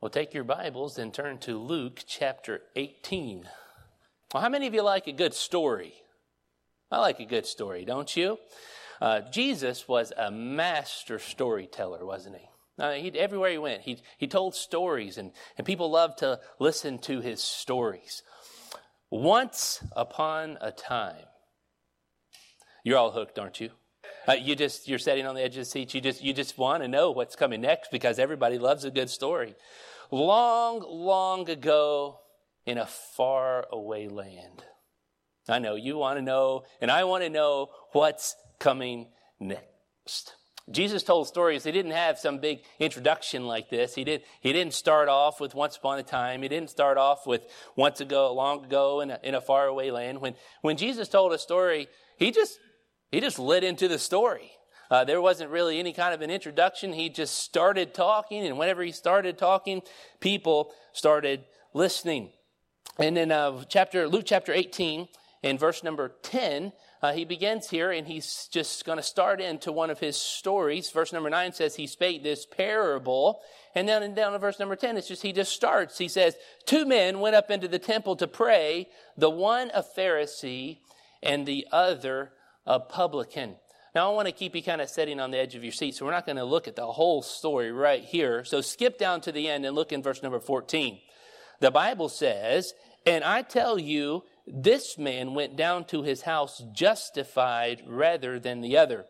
Well, take your Bibles and turn to Luke chapter 18. Well, how many of you like a good story? I like a good story, don't you? Uh, Jesus was a master storyteller, wasn't he? Uh, he everywhere he went, he, he told stories, and, and people loved to listen to his stories. Once upon a time, you're all hooked, aren't you? Uh, you just you're sitting on the edge of the seat. You just you just want to know what's coming next because everybody loves a good story. Long, long ago, in a far away land. I know you want to know, and I want to know what's coming next. Jesus told stories. He didn't have some big introduction like this. He did. He didn't start off with once upon a time. He didn't start off with once ago, long ago, in a, in a faraway land. When when Jesus told a story, he just he just lit into the story. Uh, there wasn't really any kind of an introduction. He just started talking, and whenever he started talking, people started listening. And in uh, chapter Luke chapter 18, in verse number 10, uh, he begins here, and he's just going to start into one of his stories. Verse number 9 says he spake this parable. And then down in verse number 10, it's just, he just starts. He says, Two men went up into the temple to pray, the one a Pharisee and the other a publican. Now, I want to keep you kind of sitting on the edge of your seat, so we're not going to look at the whole story right here. So skip down to the end and look in verse number 14. The Bible says, And I tell you, this man went down to his house justified rather than the other.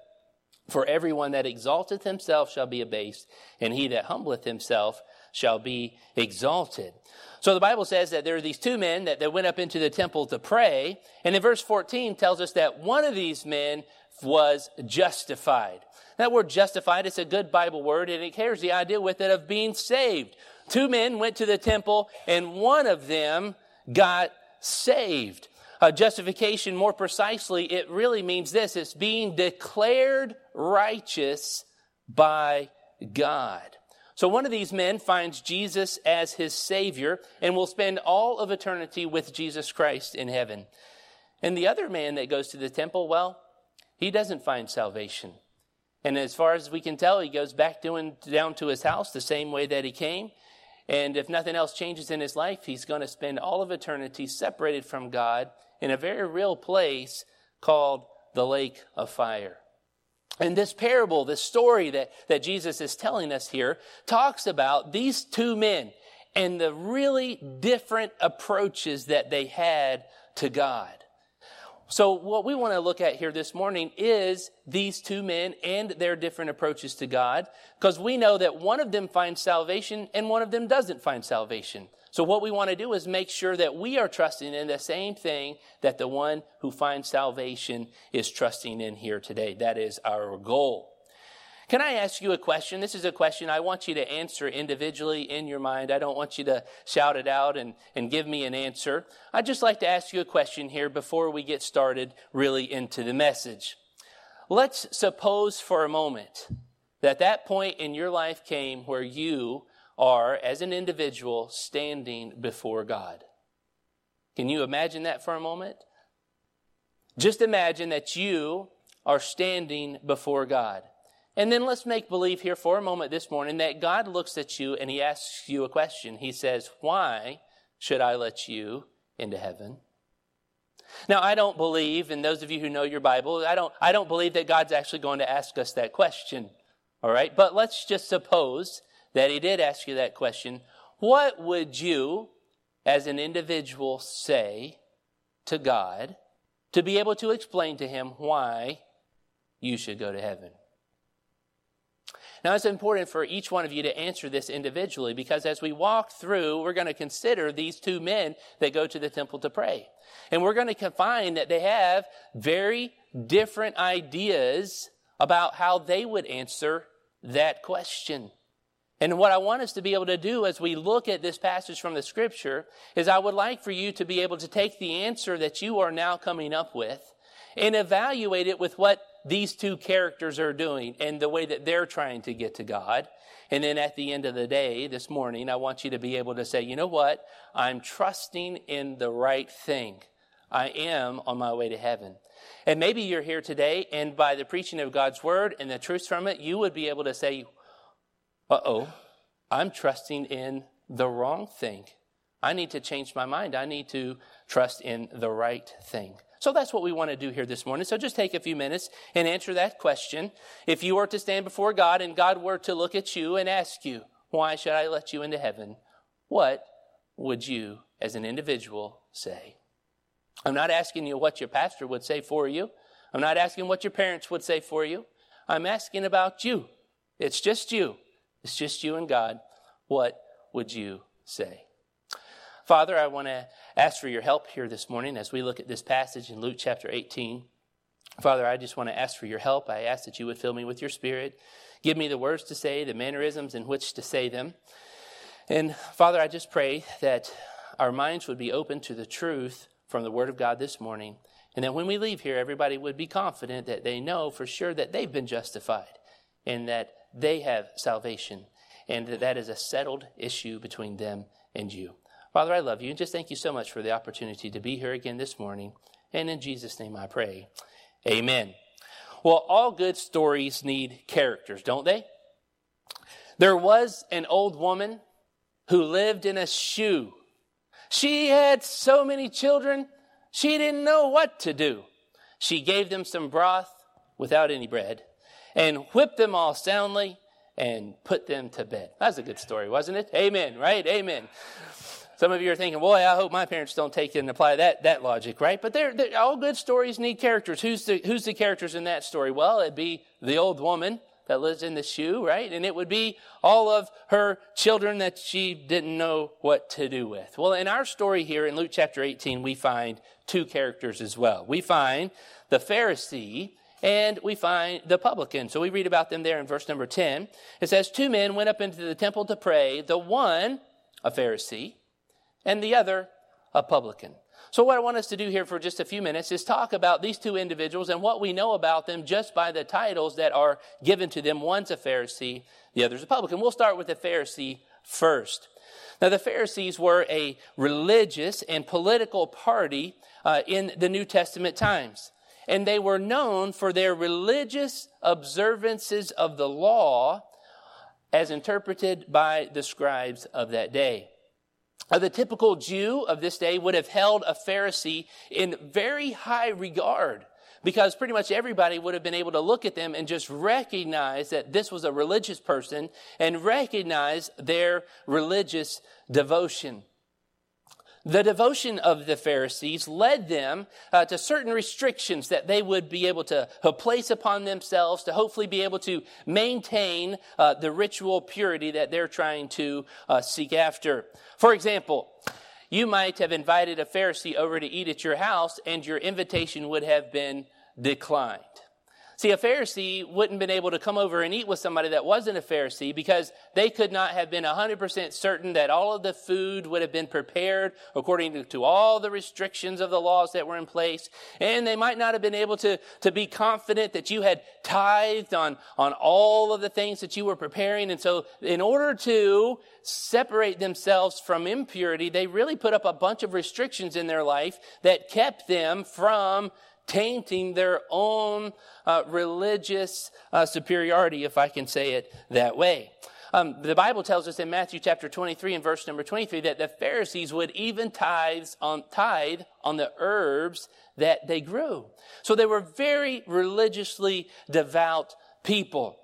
For everyone that exalteth himself shall be abased, and he that humbleth himself shall be exalted. So the Bible says that there are these two men that, that went up into the temple to pray. And in verse 14 tells us that one of these men was justified. That word justified is a good Bible word and it carries the idea with it of being saved. Two men went to the temple and one of them got saved. Uh, justification, more precisely, it really means this it's being declared righteous by God. So one of these men finds Jesus as his Savior and will spend all of eternity with Jesus Christ in heaven. And the other man that goes to the temple, well, he doesn't find salvation. And as far as we can tell, he goes back doing, down to his house the same way that he came. And if nothing else changes in his life, he's going to spend all of eternity separated from God in a very real place called the lake of fire. And this parable, this story that, that Jesus is telling us here, talks about these two men and the really different approaches that they had to God. So, what we want to look at here this morning is these two men and their different approaches to God, because we know that one of them finds salvation and one of them doesn't find salvation. So what we want to do is make sure that we are trusting in the same thing that the one who finds salvation is trusting in here today. That is our goal. Can I ask you a question? This is a question I want you to answer individually in your mind. I don't want you to shout it out and, and give me an answer. I'd just like to ask you a question here before we get started really into the message. Let's suppose for a moment that that point in your life came where you are, as an individual, standing before God. Can you imagine that for a moment? Just imagine that you are standing before God. And then let's make believe here for a moment this morning that God looks at you and he asks you a question. He says, Why should I let you into heaven? Now, I don't believe, and those of you who know your Bible, I don't, I don't believe that God's actually going to ask us that question. All right? But let's just suppose that he did ask you that question, what would you, as an individual, say to God to be able to explain to him why you should go to heaven? Now, it's important for each one of you to answer this individually because as we walk through, we're going to consider these two men that go to the temple to pray. And we're going to find that they have very different ideas about how they would answer that question. And what I want us to be able to do as we look at this passage from the scripture is I would like for you to be able to take the answer that you are now coming up with and evaluate it with what these two characters are doing and the way that they're trying to get to God. And then at the end of the day, this morning, I want you to be able to say, you know what? I'm trusting in the right thing. I am on my way to heaven. And maybe you're here today, and by the preaching of God's word and the truth from it, you would be able to say, uh oh, I'm trusting in the wrong thing. I need to change my mind. I need to trust in the right thing. So that's what we want to do here this morning. So just take a few minutes and answer that question. If you were to stand before God and God were to look at you and ask you, why should I let you into heaven? What would you, as an individual, say? I'm not asking you what your pastor would say for you. I'm not asking what your parents would say for you. I'm asking about you. It's just you. It's just you and God. What would you say? Father, I want to ask for your help here this morning as we look at this passage in Luke chapter 18. Father, I just want to ask for your help. I ask that you would fill me with your spirit. Give me the words to say, the mannerisms in which to say them. And Father, I just pray that our minds would be open to the truth from the Word of God this morning. And that when we leave here, everybody would be confident that they know for sure that they've been justified and that they have salvation and that that is a settled issue between them and you. Father, I love you and just thank you so much for the opportunity to be here again this morning. And in Jesus' name I pray. Amen. Well, all good stories need characters, don't they? There was an old woman who lived in a shoe. She had so many children, she didn't know what to do. She gave them some broth without any bread and whipped them all soundly and put them to bed. That's a good story, wasn't it? Amen, right? Amen. Some of you are thinking, boy, I hope my parents don't take it and apply that, that logic, right? But they're, they're, all good stories need characters. Who's the, who's the characters in that story? Well, it'd be the old woman that lives in the shoe, right? And it would be all of her children that she didn't know what to do with. Well, in our story here in Luke chapter 18, we find two characters as well. We find the Pharisee and we find the publican. So we read about them there in verse number 10. It says, Two men went up into the temple to pray, the one a Pharisee and the other a publican. So, what I want us to do here for just a few minutes is talk about these two individuals and what we know about them just by the titles that are given to them. One's a Pharisee, the other's a publican. We'll start with the Pharisee first. Now, the Pharisees were a religious and political party uh, in the New Testament times. And they were known for their religious observances of the law as interpreted by the scribes of that day. Uh, the typical Jew of this day would have held a Pharisee in very high regard because pretty much everybody would have been able to look at them and just recognize that this was a religious person and recognize their religious devotion. The devotion of the Pharisees led them uh, to certain restrictions that they would be able to uh, place upon themselves to hopefully be able to maintain uh, the ritual purity that they're trying to uh, seek after. For example, you might have invited a Pharisee over to eat at your house and your invitation would have been declined. See, a Pharisee wouldn't have been able to come over and eat with somebody that wasn't a Pharisee because they could not have been 100% certain that all of the food would have been prepared according to, to, all the restrictions of the laws that were in place. And they might not have been able to, to be confident that you had tithed on, on all of the things that you were preparing. And so in order to separate themselves from impurity, they really put up a bunch of restrictions in their life that kept them from tainting their own uh, religious uh, superiority, if I can say it that way. Um, the Bible tells us in Matthew chapter 23 and verse number 23 that the Pharisees would even tithes on, tithe on the herbs that they grew. So they were very religiously devout people.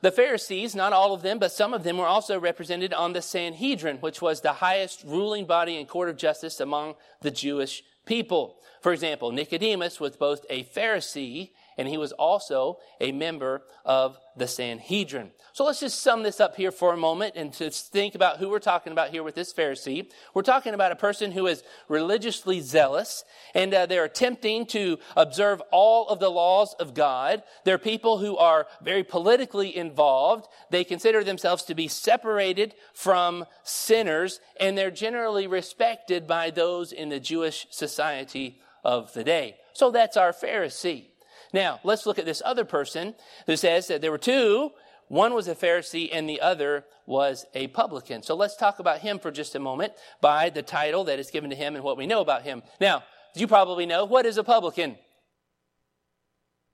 The Pharisees, not all of them, but some of them were also represented on the Sanhedrin, which was the highest ruling body and court of justice among the Jewish people. For example, Nicodemus was both a Pharisee and he was also a member of the Sanhedrin. So let's just sum this up here for a moment and to think about who we're talking about here with this Pharisee. We're talking about a person who is religiously zealous and uh, they're attempting to observe all of the laws of God. They're people who are very politically involved. They consider themselves to be separated from sinners and they're generally respected by those in the Jewish society of the day. So that's our Pharisee. Now, let's look at this other person who says that there were two. One was a Pharisee and the other was a publican. So let's talk about him for just a moment by the title that is given to him and what we know about him. Now, you probably know what is a publican?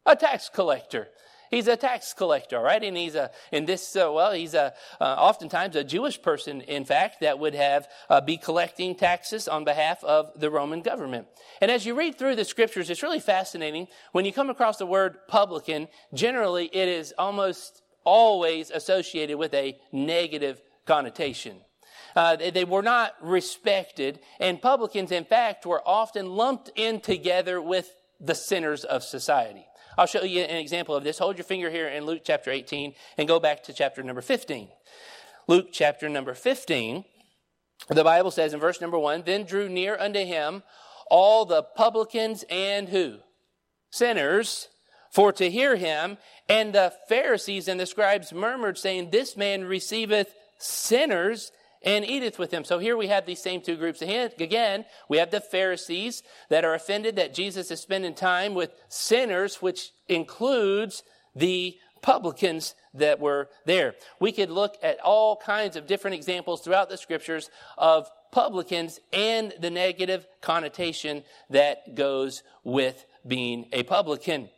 A tax collector. He's a tax collector, right? And he's a, in this, uh, well, he's a, uh, oftentimes a Jewish person, in fact, that would have, uh, be collecting taxes on behalf of the Roman government. And as you read through the scriptures, it's really fascinating. When you come across the word publican, generally it is almost always associated with a negative connotation. Uh, they, they were not respected, and publicans, in fact, were often lumped in together with the sinners of society. I'll show you an example of this. Hold your finger here in Luke chapter 18 and go back to chapter number 15. Luke chapter number 15, the Bible says in verse number 1 Then drew near unto him all the publicans and who? Sinners, for to hear him. And the Pharisees and the scribes murmured, saying, This man receiveth sinners and eateth with them. So here we have these same two groups. Again, we have the Pharisees that are offended that Jesus is spending time with sinners, which includes the publicans that were there. We could look at all kinds of different examples throughout the scriptures of publicans and the negative connotation that goes with being a publican.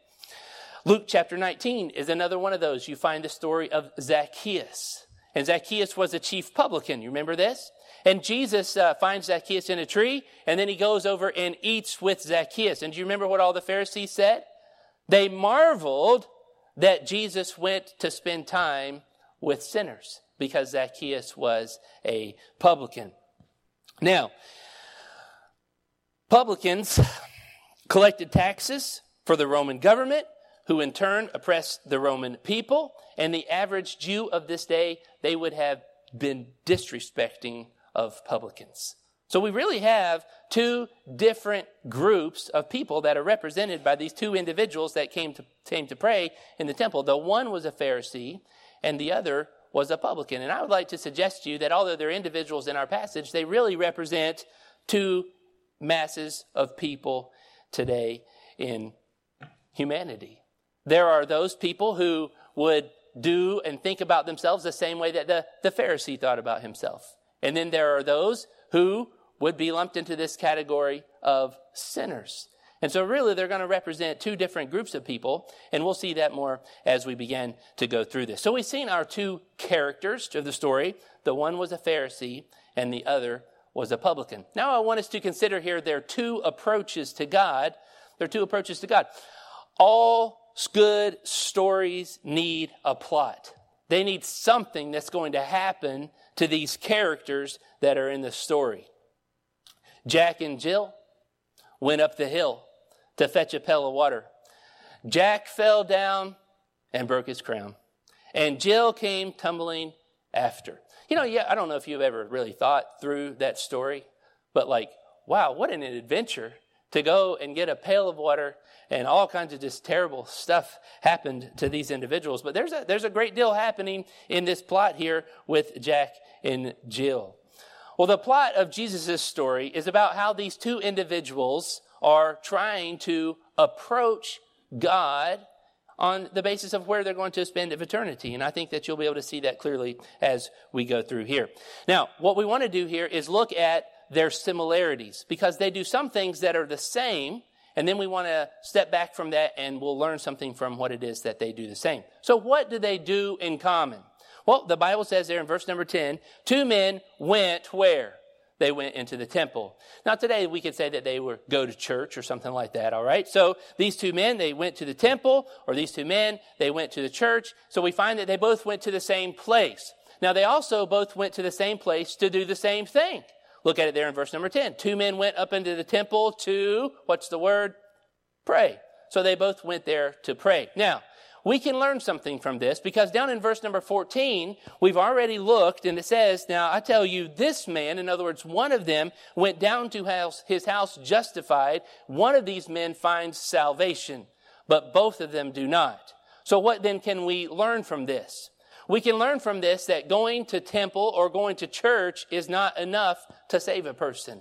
Luke chapter 19 is another one of those. You find the story of Zacchaeus. And Zacchaeus was a chief publican. You remember this? And Jesus uh, finds Zacchaeus in a tree, and then he goes over and eats with Zacchaeus. And do you remember what all the Pharisees said? They marveled that Jesus went to spend time with sinners because Zacchaeus was a publican. Now, publicans collected taxes for the Roman government, who in turn oppressed the Roman people. And the average Jew of this day, they would have been disrespecting of publicans. So we really have two different groups of people that are represented by these two individuals that came to, came to pray in the temple. The one was a Pharisee and the other was a publican. And I would like to suggest to you that although they're individuals in our passage, they really represent two masses of people today in humanity. There are those people who would do and think about themselves the same way that the, the Pharisee thought about himself. And then there are those who would be lumped into this category of sinners. And so, really, they're going to represent two different groups of people, and we'll see that more as we begin to go through this. So, we've seen our two characters of the story. The one was a Pharisee, and the other was a publican. Now, I want us to consider here their two approaches to God. Their two approaches to God. All good stories need a plot. They need something that's going to happen to these characters that are in the story. Jack and Jill went up the hill to fetch a pail of water. Jack fell down and broke his crown, and Jill came tumbling after. You know, yeah, I don't know if you've ever really thought through that story, but like, wow, what an adventure to go and get a pail of water and all kinds of just terrible stuff happened to these individuals. But there's a, there's a great deal happening in this plot here with Jack and Jill. Well, the plot of Jesus' story is about how these two individuals are trying to approach God on the basis of where they're going to spend eternity. And I think that you'll be able to see that clearly as we go through here. Now, what we want to do here is look at their similarities because they do some things that are the same, and then we want to step back from that and we'll learn something from what it is that they do the same. So, what do they do in common? Well, the Bible says there in verse number 10 two men went where? They went into the temple. Now, today we could say that they were go to church or something like that, all right? So, these two men, they went to the temple, or these two men, they went to the church. So, we find that they both went to the same place. Now, they also both went to the same place to do the same thing. Look at it there in verse number 10. Two men went up into the temple to, what's the word? Pray. So they both went there to pray. Now, we can learn something from this because down in verse number 14, we've already looked and it says, Now I tell you, this man, in other words, one of them went down to house, his house justified. One of these men finds salvation, but both of them do not. So what then can we learn from this? We can learn from this that going to temple or going to church is not enough to save a person.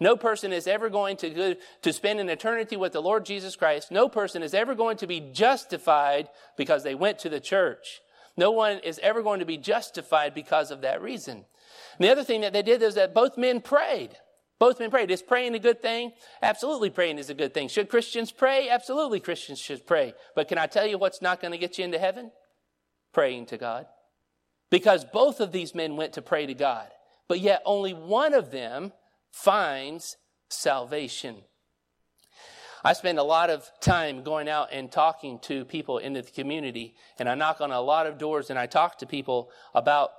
No person is ever going to, to spend an eternity with the Lord Jesus Christ. No person is ever going to be justified because they went to the church. No one is ever going to be justified because of that reason. And the other thing that they did is that both men prayed. Both men prayed. Is praying a good thing? Absolutely, praying is a good thing. Should Christians pray? Absolutely, Christians should pray. But can I tell you what's not going to get you into heaven? Praying to God. Because both of these men went to pray to God, but yet only one of them finds salvation. I spend a lot of time going out and talking to people in the community, and I knock on a lot of doors and I talk to people about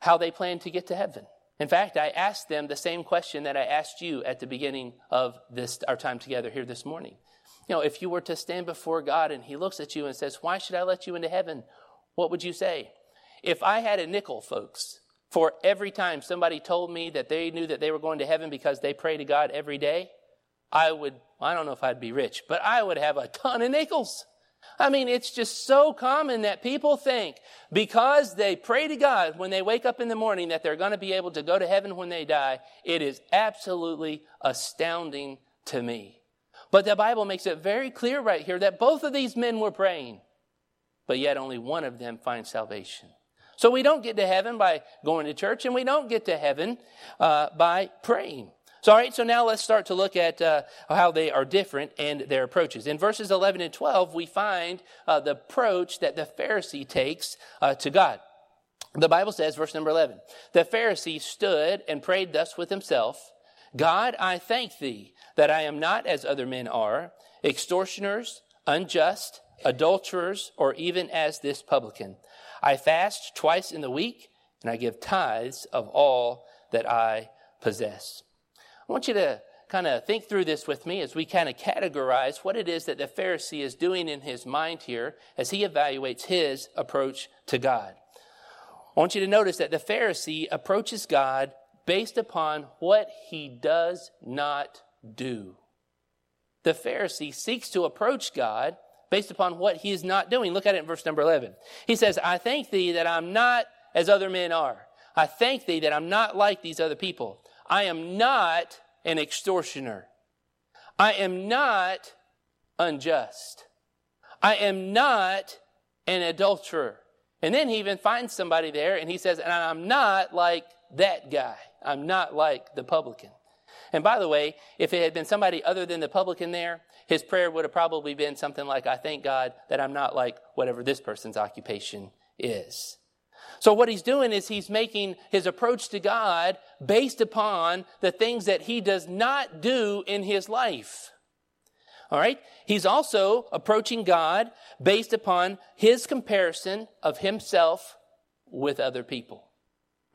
how they plan to get to heaven. In fact, I asked them the same question that I asked you at the beginning of this, our time together here this morning. You know, if you were to stand before God and He looks at you and says, Why should I let you into heaven? What would you say? If I had a nickel, folks, for every time somebody told me that they knew that they were going to heaven because they pray to God every day, I would, I don't know if I'd be rich, but I would have a ton of nickels. I mean, it's just so common that people think because they pray to God when they wake up in the morning that they're going to be able to go to heaven when they die. It is absolutely astounding to me. But the Bible makes it very clear right here that both of these men were praying, but yet only one of them finds salvation. So we don't get to heaven by going to church, and we don't get to heaven uh, by praying. So, all right, so now let's start to look at uh, how they are different and their approaches. In verses 11 and 12, we find uh, the approach that the Pharisee takes uh, to God. The Bible says, verse number 11, the Pharisee stood and prayed thus with himself God, I thank thee that I am not as other men are, extortioners, unjust, adulterers, or even as this publican. I fast twice in the week, and I give tithes of all that I possess. I want you to kind of think through this with me as we kind of categorize what it is that the Pharisee is doing in his mind here as he evaluates his approach to God. I want you to notice that the Pharisee approaches God based upon what he does not do. The Pharisee seeks to approach God based upon what he is not doing. Look at it in verse number 11. He says, I thank thee that I'm not as other men are. I thank thee that I'm not like these other people. I am not an extortioner. I am not unjust. I am not an adulterer. And then he even finds somebody there and he says, and I'm not like that guy. I'm not like the publican. And by the way, if it had been somebody other than the publican there, his prayer would have probably been something like, I thank God that I'm not like whatever this person's occupation is. So what he's doing is he's making his approach to God based upon the things that he does not do in his life. All right? He's also approaching God based upon his comparison of himself with other people.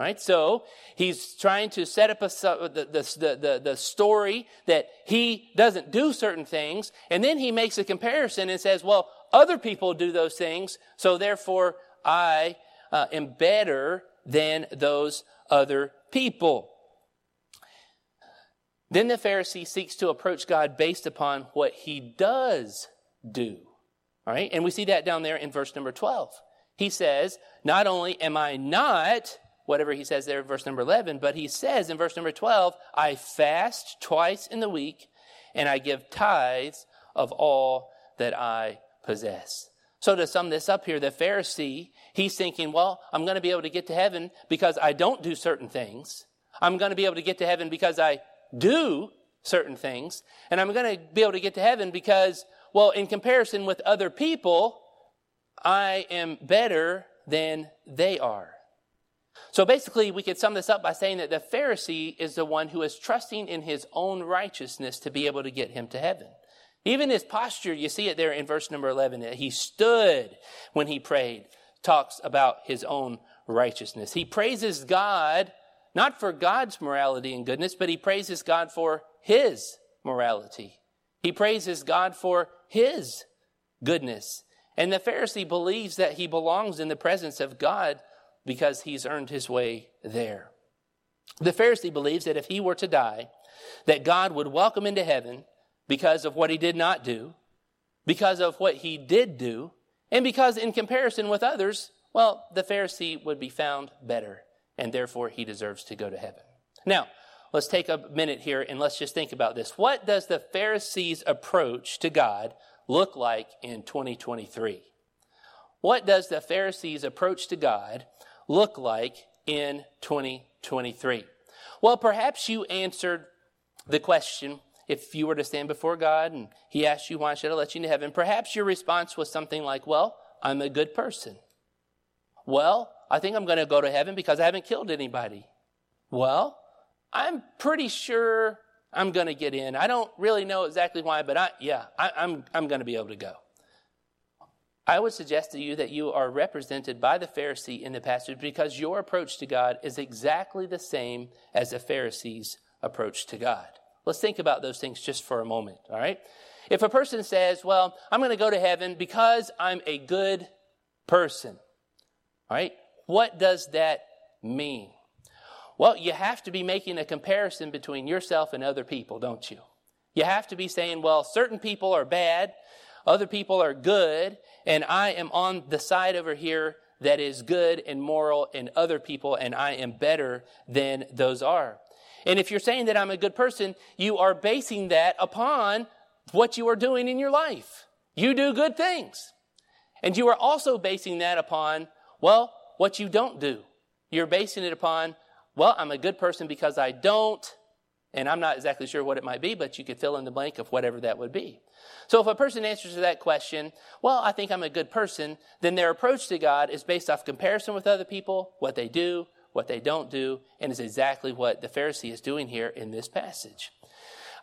Right? So he's trying to set up a, the, the, the, the story that he doesn't do certain things, and then he makes a comparison and says, well, other people do those things, so therefore I uh, am better than those other people. Then the Pharisee seeks to approach God based upon what he does do. All right, and we see that down there in verse number 12. He says, Not only am I not, whatever he says there in verse number 11, but he says in verse number 12, I fast twice in the week and I give tithes of all that I possess. So to sum this up here, the Pharisee, he's thinking, well, I'm going to be able to get to heaven because I don't do certain things. I'm going to be able to get to heaven because I do certain things. And I'm going to be able to get to heaven because, well, in comparison with other people, I am better than they are. So basically, we could sum this up by saying that the Pharisee is the one who is trusting in his own righteousness to be able to get him to heaven. Even his posture, you see it there in verse number 11. He stood when he prayed, talks about his own righteousness. He praises God, not for God's morality and goodness, but he praises God for his morality. He praises God for his goodness. And the Pharisee believes that he belongs in the presence of God because he's earned his way there. The Pharisee believes that if he were to die, that God would welcome into heaven because of what he did not do, because of what he did do, and because in comparison with others, well, the Pharisee would be found better, and therefore he deserves to go to heaven. Now, let's take a minute here and let's just think about this. What does the Pharisee's approach to God look like in 2023? What does the Pharisee's approach to God look like in 2023? Well, perhaps you answered the question if you were to stand before God and He asked you, Why should I let you into heaven? Perhaps your response was something like, Well, I'm a good person. Well, I think I'm going to go to heaven because I haven't killed anybody. Well, I'm pretty sure I'm going to get in. I don't really know exactly why, but I, yeah, I, I'm, I'm going to be able to go. I would suggest to you that you are represented by the Pharisee in the passage because your approach to God is exactly the same as the Pharisees' approach to God. Let's think about those things just for a moment, all right? If a person says, Well, I'm going to go to heaven because I'm a good person, all right, what does that mean? Well, you have to be making a comparison between yourself and other people, don't you? You have to be saying, Well, certain people are bad, other people are good, and I am on the side over here that is good and moral and other people, and I am better than those are. And if you're saying that I'm a good person, you are basing that upon what you are doing in your life. You do good things. And you are also basing that upon, well, what you don't do. You're basing it upon, well, I'm a good person because I don't, and I'm not exactly sure what it might be, but you could fill in the blank of whatever that would be. So if a person answers to that question, well, I think I'm a good person, then their approach to God is based off comparison with other people, what they do, what they don't do, and is exactly what the Pharisee is doing here in this passage.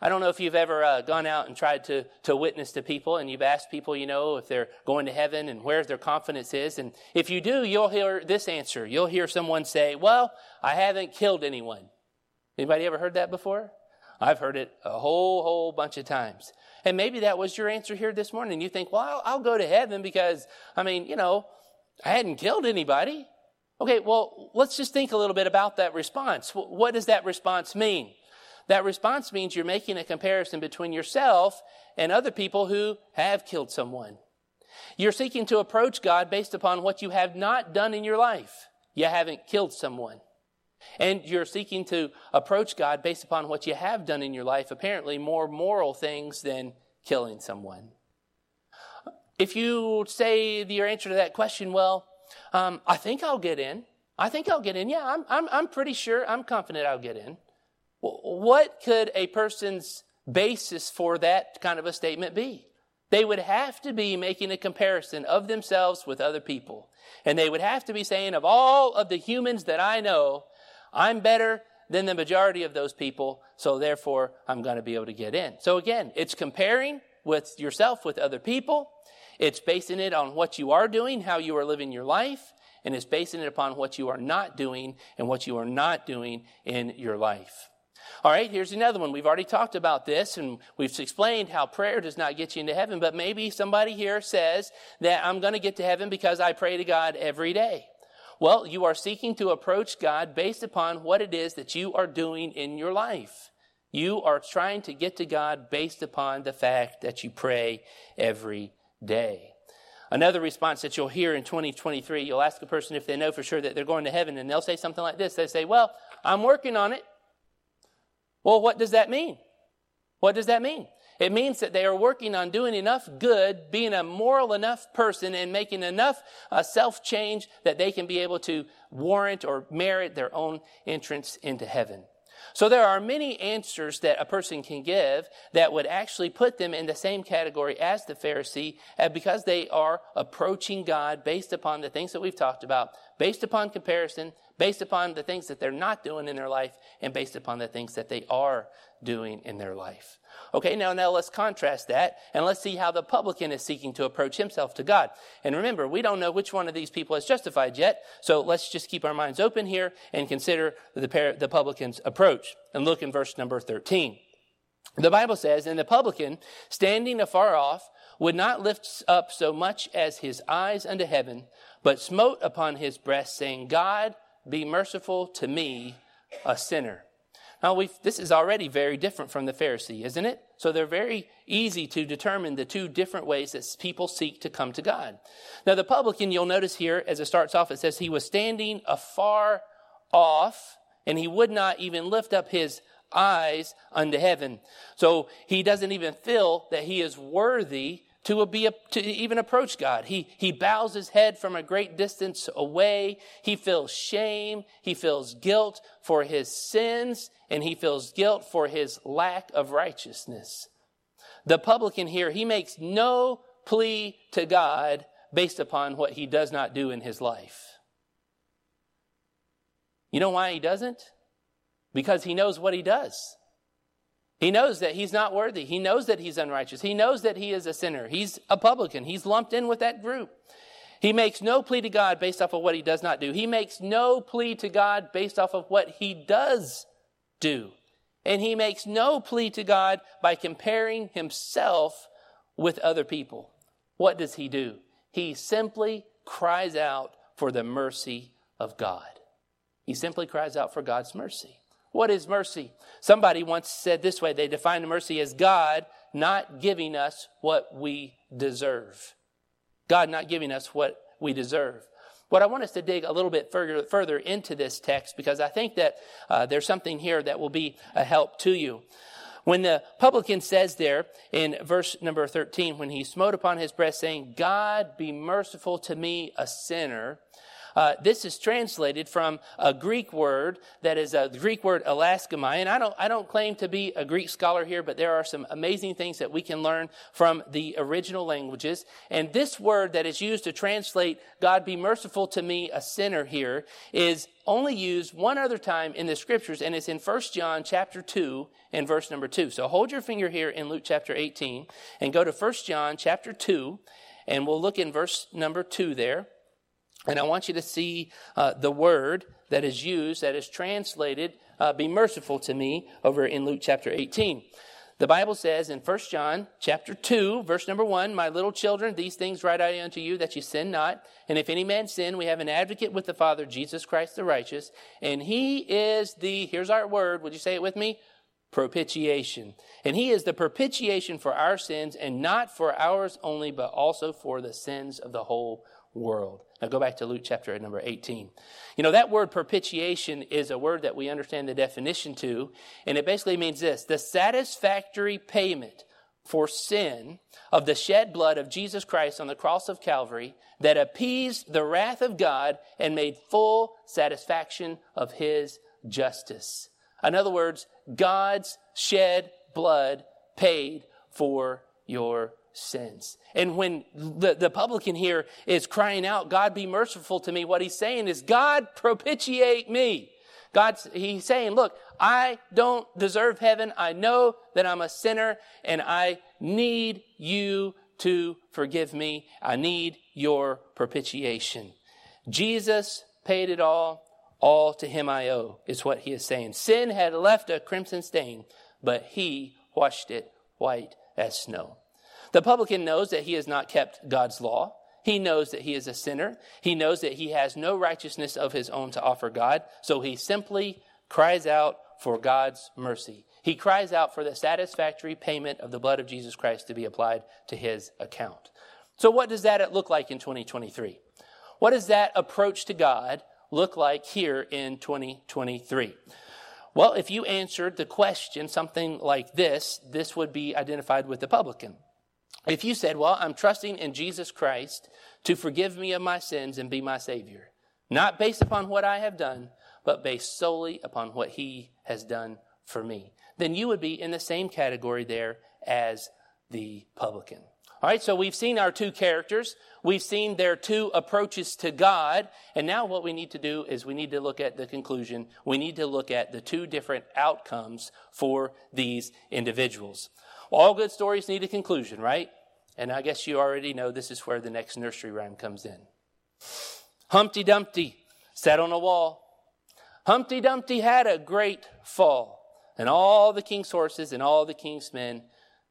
I don't know if you've ever uh, gone out and tried to, to witness to people and you've asked people, you know, if they're going to heaven and where their confidence is. And if you do, you'll hear this answer. You'll hear someone say, well, I haven't killed anyone. Anybody ever heard that before? I've heard it a whole, whole bunch of times. And maybe that was your answer here this morning. You think, well, I'll, go to heaven because, I mean, you know, I hadn't killed anybody. Okay, well, let's just think a little bit about that response. What does that response mean? That response means you're making a comparison between yourself and other people who have killed someone. You're seeking to approach God based upon what you have not done in your life. You haven't killed someone. And you're seeking to approach God based upon what you have done in your life, apparently more moral things than killing someone. If you say your answer to that question, well, um, I think I'll get in. I think I'll get in. Yeah, I'm, I'm, I'm pretty sure, I'm confident I'll get in. What could a person's basis for that kind of a statement be? They would have to be making a comparison of themselves with other people. And they would have to be saying, of all of the humans that I know, I'm better than the majority of those people, so therefore I'm going to be able to get in. So again, it's comparing with yourself with other people. It's basing it on what you are doing, how you are living your life, and it's basing it upon what you are not doing and what you are not doing in your life. All right, here's another one. We've already talked about this and we've explained how prayer does not get you into heaven, but maybe somebody here says that I'm going to get to heaven because I pray to God every day. Well, you are seeking to approach God based upon what it is that you are doing in your life. You are trying to get to God based upon the fact that you pray every day. Another response that you'll hear in 2023, you'll ask a person if they know for sure that they're going to heaven, and they'll say something like this. They say, Well, I'm working on it. Well, what does that mean? What does that mean? It means that they are working on doing enough good, being a moral enough person, and making enough uh, self change that they can be able to warrant or merit their own entrance into heaven. So there are many answers that a person can give that would actually put them in the same category as the Pharisee uh, because they are approaching God based upon the things that we've talked about, based upon comparison, based upon the things that they're not doing in their life, and based upon the things that they are doing in their life. Okay, now, now let's contrast that and let's see how the publican is seeking to approach himself to God. And remember, we don't know which one of these people is justified yet, so let's just keep our minds open here and consider the, the publican's approach. And look in verse number 13. The Bible says, And the publican, standing afar off, would not lift up so much as his eyes unto heaven, but smote upon his breast, saying, God, be merciful to me, a sinner. Now, this is already very different from the Pharisee, isn't it? So they're very easy to determine the two different ways that people seek to come to God. Now, the publican, you'll notice here, as it starts off, it says he was standing afar off, and he would not even lift up his eyes unto heaven. So he doesn't even feel that he is worthy to, be, to even approach God. He, he bows his head from a great distance away. He feels shame. He feels guilt for his sins, and he feels guilt for his lack of righteousness. The publican here, he makes no plea to God based upon what he does not do in his life. You know why he doesn't? Because he knows what he does. He knows that he's not worthy. He knows that he's unrighteous. He knows that he is a sinner. He's a publican. He's lumped in with that group. He makes no plea to God based off of what he does not do. He makes no plea to God based off of what he does do. And he makes no plea to God by comparing himself with other people. What does he do? He simply cries out for the mercy of God. He simply cries out for God's mercy. What is mercy? Somebody once said this way they define mercy as God not giving us what we deserve. God not giving us what we deserve. What I want us to dig a little bit further, further into this text because I think that uh, there's something here that will be a help to you. When the publican says there in verse number 13, when he smote upon his breast, saying, God be merciful to me, a sinner, uh, this is translated from a Greek word that is a Greek word elaskomai. And I don't, I don't claim to be a Greek scholar here, but there are some amazing things that we can learn from the original languages. And this word that is used to translate God be merciful to me, a sinner here, is only used one other time in the scriptures, and it's in 1 John chapter 2 and verse number 2. So hold your finger here in Luke chapter 18 and go to 1 John chapter 2, and we'll look in verse number 2 there. And I want you to see uh, the word that is used, that is translated, uh, be merciful to me, over in Luke chapter 18. The Bible says in 1 John chapter 2, verse number 1, My little children, these things write I unto you, that you sin not. And if any man sin, we have an advocate with the Father, Jesus Christ the righteous. And he is the, here's our word, would you say it with me? Propitiation. And he is the propitiation for our sins, and not for ours only, but also for the sins of the whole world. Now go back to Luke chapter number 18. You know, that word propitiation is a word that we understand the definition to, and it basically means this the satisfactory payment for sin of the shed blood of Jesus Christ on the cross of Calvary that appeased the wrath of God and made full satisfaction of his justice. In other words, God's shed blood paid for your sins. And when the, the publican here is crying out, God be merciful to me, what he's saying is, God propitiate me. God's, he's saying, look, I don't deserve heaven. I know that I'm a sinner and I need you to forgive me. I need your propitiation. Jesus paid it all. All to him I owe, is what he is saying. Sin had left a crimson stain, but he washed it white as snow. The publican knows that he has not kept God's law. He knows that he is a sinner. He knows that he has no righteousness of his own to offer God. So he simply cries out for God's mercy. He cries out for the satisfactory payment of the blood of Jesus Christ to be applied to his account. So, what does that look like in 2023? What does that approach to God look like here in 2023? Well, if you answered the question something like this, this would be identified with the publican. If you said, Well, I'm trusting in Jesus Christ to forgive me of my sins and be my Savior, not based upon what I have done, but based solely upon what He has done for me, then you would be in the same category there as the publican. All right, so we've seen our two characters. We've seen their two approaches to God. And now what we need to do is we need to look at the conclusion. We need to look at the two different outcomes for these individuals. All good stories need a conclusion, right? And I guess you already know this is where the next nursery rhyme comes in. Humpty Dumpty sat on a wall. Humpty Dumpty had a great fall, and all the king's horses and all the king's men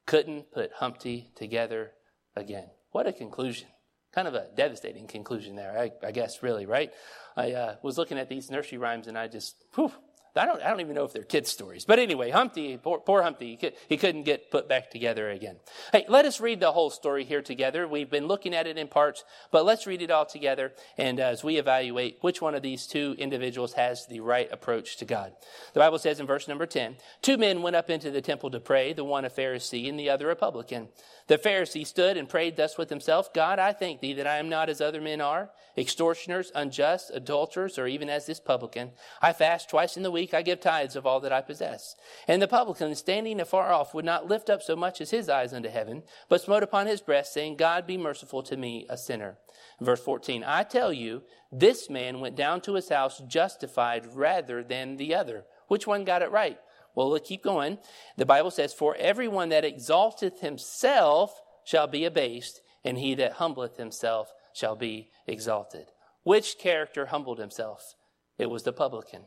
couldn't put Humpty together again. What a conclusion. Kind of a devastating conclusion there, I, I guess, really, right? I uh, was looking at these nursery rhymes and I just, whew, I don't, I don't even know if they're kids' stories. But anyway, Humpty, poor, poor Humpty, he, could, he couldn't get put back together again. Hey, let us read the whole story here together. We've been looking at it in parts, but let's read it all together. And uh, as we evaluate which one of these two individuals has the right approach to God. The Bible says in verse number 10, two men went up into the temple to pray, the one a Pharisee and the other a publican. The Pharisee stood and prayed thus with himself, God, I thank thee that I am not as other men are, extortioners, unjust, adulterers, or even as this publican. I fast twice in the week, I give tithes of all that I possess. And the publican, standing afar off, would not lift up so much as his eyes unto heaven, but smote upon his breast, saying, God be merciful to me, a sinner. Verse 14, I tell you, this man went down to his house justified rather than the other. Which one got it right? Well, we'll keep going. The Bible says, For everyone that exalteth himself shall be abased, and he that humbleth himself shall be exalted. Which character humbled himself? It was the publican.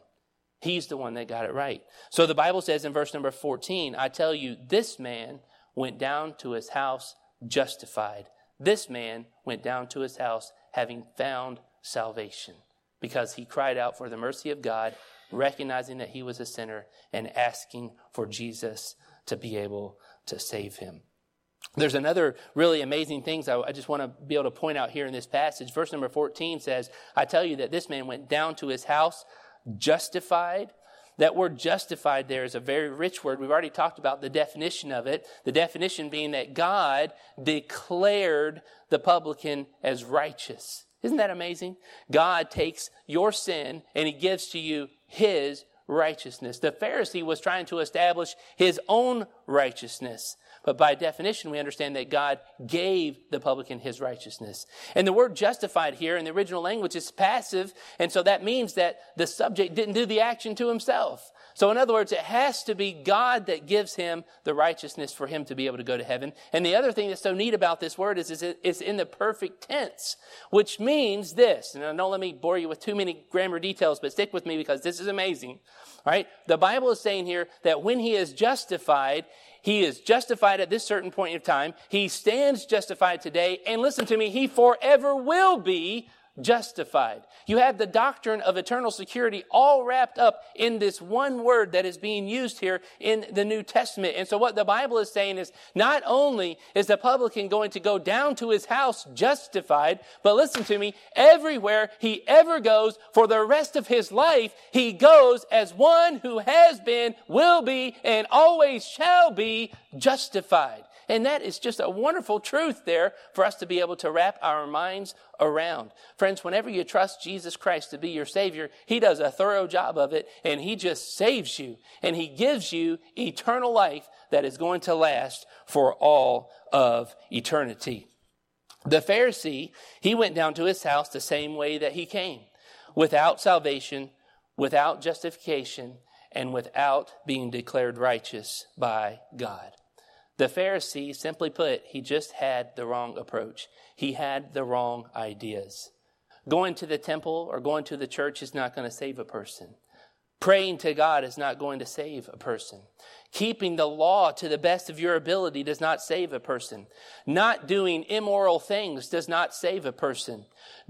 He's the one that got it right. So the Bible says in verse number 14, I tell you, this man went down to his house justified. This man went down to his house having found salvation because he cried out for the mercy of God recognizing that he was a sinner and asking for Jesus to be able to save him. There's another really amazing things I, I just want to be able to point out here in this passage. Verse number 14 says, I tell you that this man went down to his house justified. That word justified there is a very rich word. We've already talked about the definition of it. The definition being that God declared the publican as righteous. Isn't that amazing? God takes your sin and he gives to you his righteousness. The Pharisee was trying to establish his own righteousness. But by definition, we understand that God gave the publican his righteousness. And the word justified here in the original language is passive. And so that means that the subject didn't do the action to himself. So in other words, it has to be God that gives him the righteousness for him to be able to go to heaven. And the other thing that's so neat about this word is, is it's in the perfect tense, which means this. And don't let me bore you with too many grammar details, but stick with me because this is amazing. All right. The Bible is saying here that when he is justified, he is justified at this certain point of time. He stands justified today. And listen to me, he forever will be justified. You have the doctrine of eternal security all wrapped up in this one word that is being used here in the New Testament. And so what the Bible is saying is not only is the publican going to go down to his house justified, but listen to me, everywhere he ever goes for the rest of his life, he goes as one who has been, will be, and always shall be justified. And that is just a wonderful truth there for us to be able to wrap our minds around. Friends, whenever you trust Jesus Christ to be your Savior, He does a thorough job of it and He just saves you and He gives you eternal life that is going to last for all of eternity. The Pharisee, he went down to his house the same way that he came, without salvation, without justification, and without being declared righteous by God. The Pharisee, simply put, he just had the wrong approach. He had the wrong ideas. Going to the temple or going to the church is not going to save a person. Praying to God is not going to save a person. Keeping the law to the best of your ability does not save a person. Not doing immoral things does not save a person.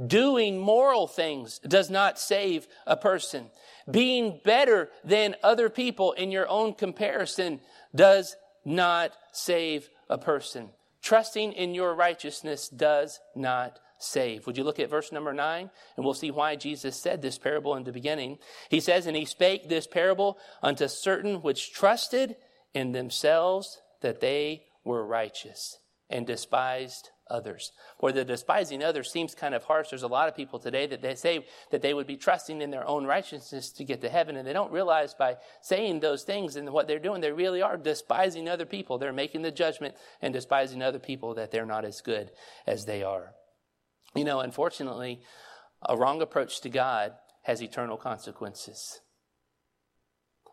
Doing moral things does not save a person. Being better than other people in your own comparison does not save a person. Trusting in your righteousness does not save. Would you look at verse number nine? And we'll see why Jesus said this parable in the beginning. He says, And he spake this parable unto certain which trusted in themselves that they were righteous and despised others. Or the despising others seems kind of harsh. There's a lot of people today that they say that they would be trusting in their own righteousness to get to heaven, and they don't realize by saying those things and what they're doing, they really are despising other people. They're making the judgment and despising other people that they're not as good as they are. You know, unfortunately, a wrong approach to God has eternal consequences.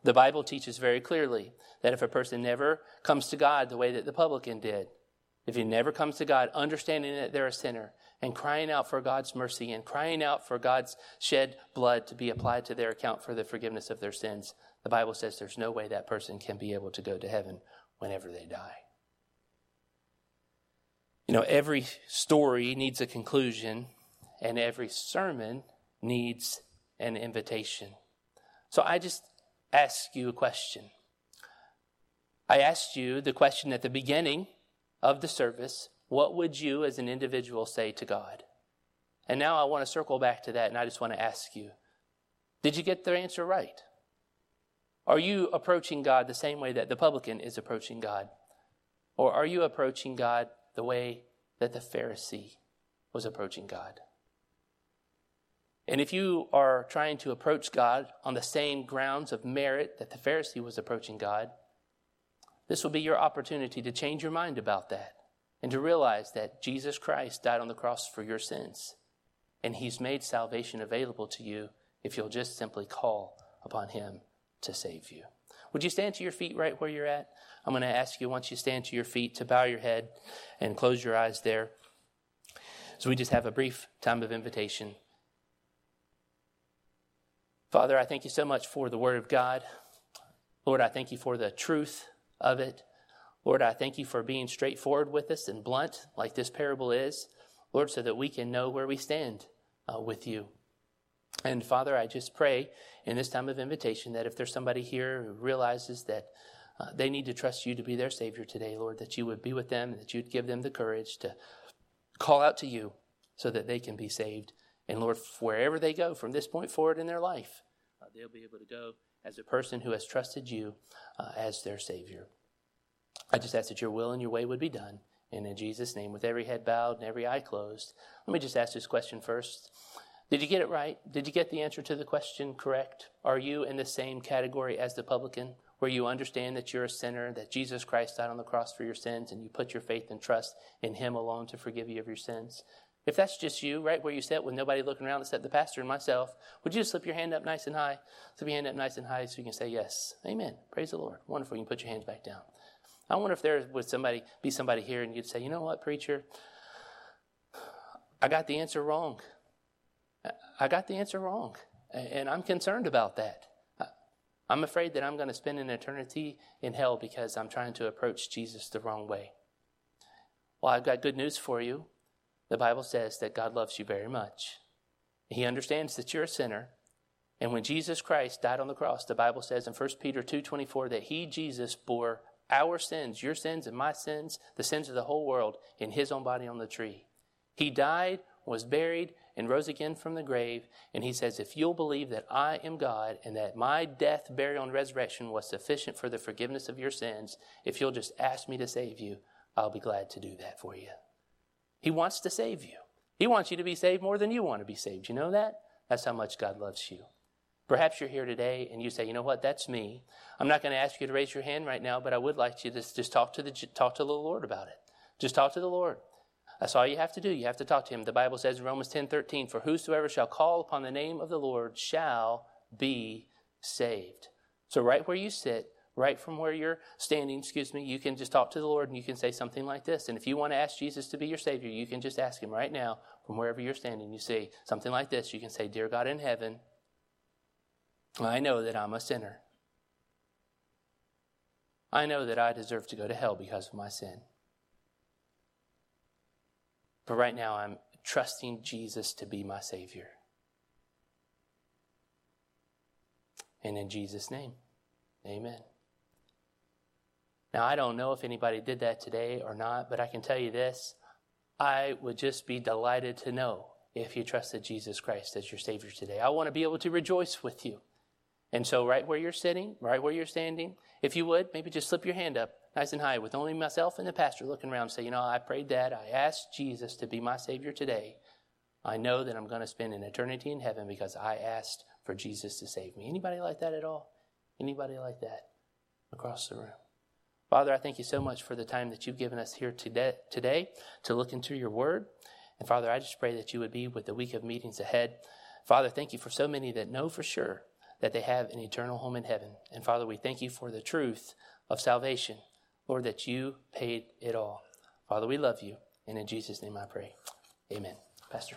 The Bible teaches very clearly that if a person never comes to God the way that the publican did, if he never comes to God, understanding that they're a sinner and crying out for God's mercy and crying out for God's shed blood to be applied to their account for the forgiveness of their sins, the Bible says there's no way that person can be able to go to heaven whenever they die. You know, every story needs a conclusion, and every sermon needs an invitation. So I just ask you a question. I asked you the question at the beginning of the service what would you as an individual say to God? And now I want to circle back to that and I just want to ask you did you get the answer right? Are you approaching God the same way that the publican is approaching God? Or are you approaching God the way that the Pharisee was approaching God? And if you are trying to approach God on the same grounds of merit that the Pharisee was approaching God, this will be your opportunity to change your mind about that and to realize that Jesus Christ died on the cross for your sins. And he's made salvation available to you if you'll just simply call upon him to save you. Would you stand to your feet right where you're at? I'm going to ask you, once you stand to your feet, to bow your head and close your eyes there. So we just have a brief time of invitation. Father, I thank you so much for the Word of God. Lord, I thank you for the truth of it. Lord, I thank you for being straightforward with us and blunt, like this parable is. Lord, so that we can know where we stand uh, with you. And Father, I just pray in this time of invitation that if there's somebody here who realizes that uh, they need to trust you to be their Savior today, Lord, that you would be with them, and that you'd give them the courage to call out to you so that they can be saved. And Lord, wherever they go from this point forward in their life, uh, they'll be able to go as a person who has trusted you uh, as their Savior. I just ask that your will and your way would be done. And in Jesus' name, with every head bowed and every eye closed, let me just ask this question first. Did you get it right? Did you get the answer to the question correct? Are you in the same category as the publican, where you understand that you're a sinner, that Jesus Christ died on the cross for your sins, and you put your faith and trust in Him alone to forgive you of your sins? If that's just you, right where you sit with nobody looking around except the pastor and myself, would you just slip your hand up nice and high? Slip your hand up nice and high so you can say yes. Amen. Praise the Lord. Wonderful. You can put your hands back down. I wonder if there would somebody be somebody here and you'd say, you know what, preacher? I got the answer wrong. I got the answer wrong. And I'm concerned about that. I'm afraid that I'm going to spend an eternity in hell because I'm trying to approach Jesus the wrong way. Well, I've got good news for you. The Bible says that God loves you very much. He understands that you're a sinner. And when Jesus Christ died on the cross, the Bible says in 1 Peter 2:24 that he Jesus bore our sins, your sins and my sins, the sins of the whole world in his own body on the tree. He died, was buried, and rose again from the grave. And he says, If you'll believe that I am God and that my death, burial, and resurrection was sufficient for the forgiveness of your sins, if you'll just ask me to save you, I'll be glad to do that for you. He wants to save you. He wants you to be saved more than you want to be saved. You know that? That's how much God loves you. Perhaps you're here today and you say, you know what, that's me. I'm not going to ask you to raise your hand right now, but I would like you to just talk to the, talk to the Lord about it. Just talk to the Lord. That's all you have to do. You have to talk to him. The Bible says in Romans 10 13, For whosoever shall call upon the name of the Lord shall be saved. So, right where you sit, right from where you're standing, excuse me, you can just talk to the Lord and you can say something like this. And if you want to ask Jesus to be your Savior, you can just ask him right now from wherever you're standing. You say something like this. You can say, Dear God in heaven, I know that I'm a sinner. I know that I deserve to go to hell because of my sin. But right now, I'm trusting Jesus to be my Savior. And in Jesus' name, amen. Now, I don't know if anybody did that today or not, but I can tell you this I would just be delighted to know if you trusted Jesus Christ as your Savior today. I want to be able to rejoice with you. And so, right where you're sitting, right where you're standing, if you would, maybe just slip your hand up nice and high with only myself and the pastor looking around and say, You know, I prayed that. I asked Jesus to be my Savior today. I know that I'm going to spend an eternity in heaven because I asked for Jesus to save me. Anybody like that at all? Anybody like that across the room? Father, I thank you so much for the time that you've given us here today, today to look into your word. And Father, I just pray that you would be with the week of meetings ahead. Father, thank you for so many that know for sure that they have an eternal home in heaven. And Father, we thank you for the truth of salvation. Lord, that you paid it all. Father, we love you. And in Jesus' name I pray. Amen. Pastor.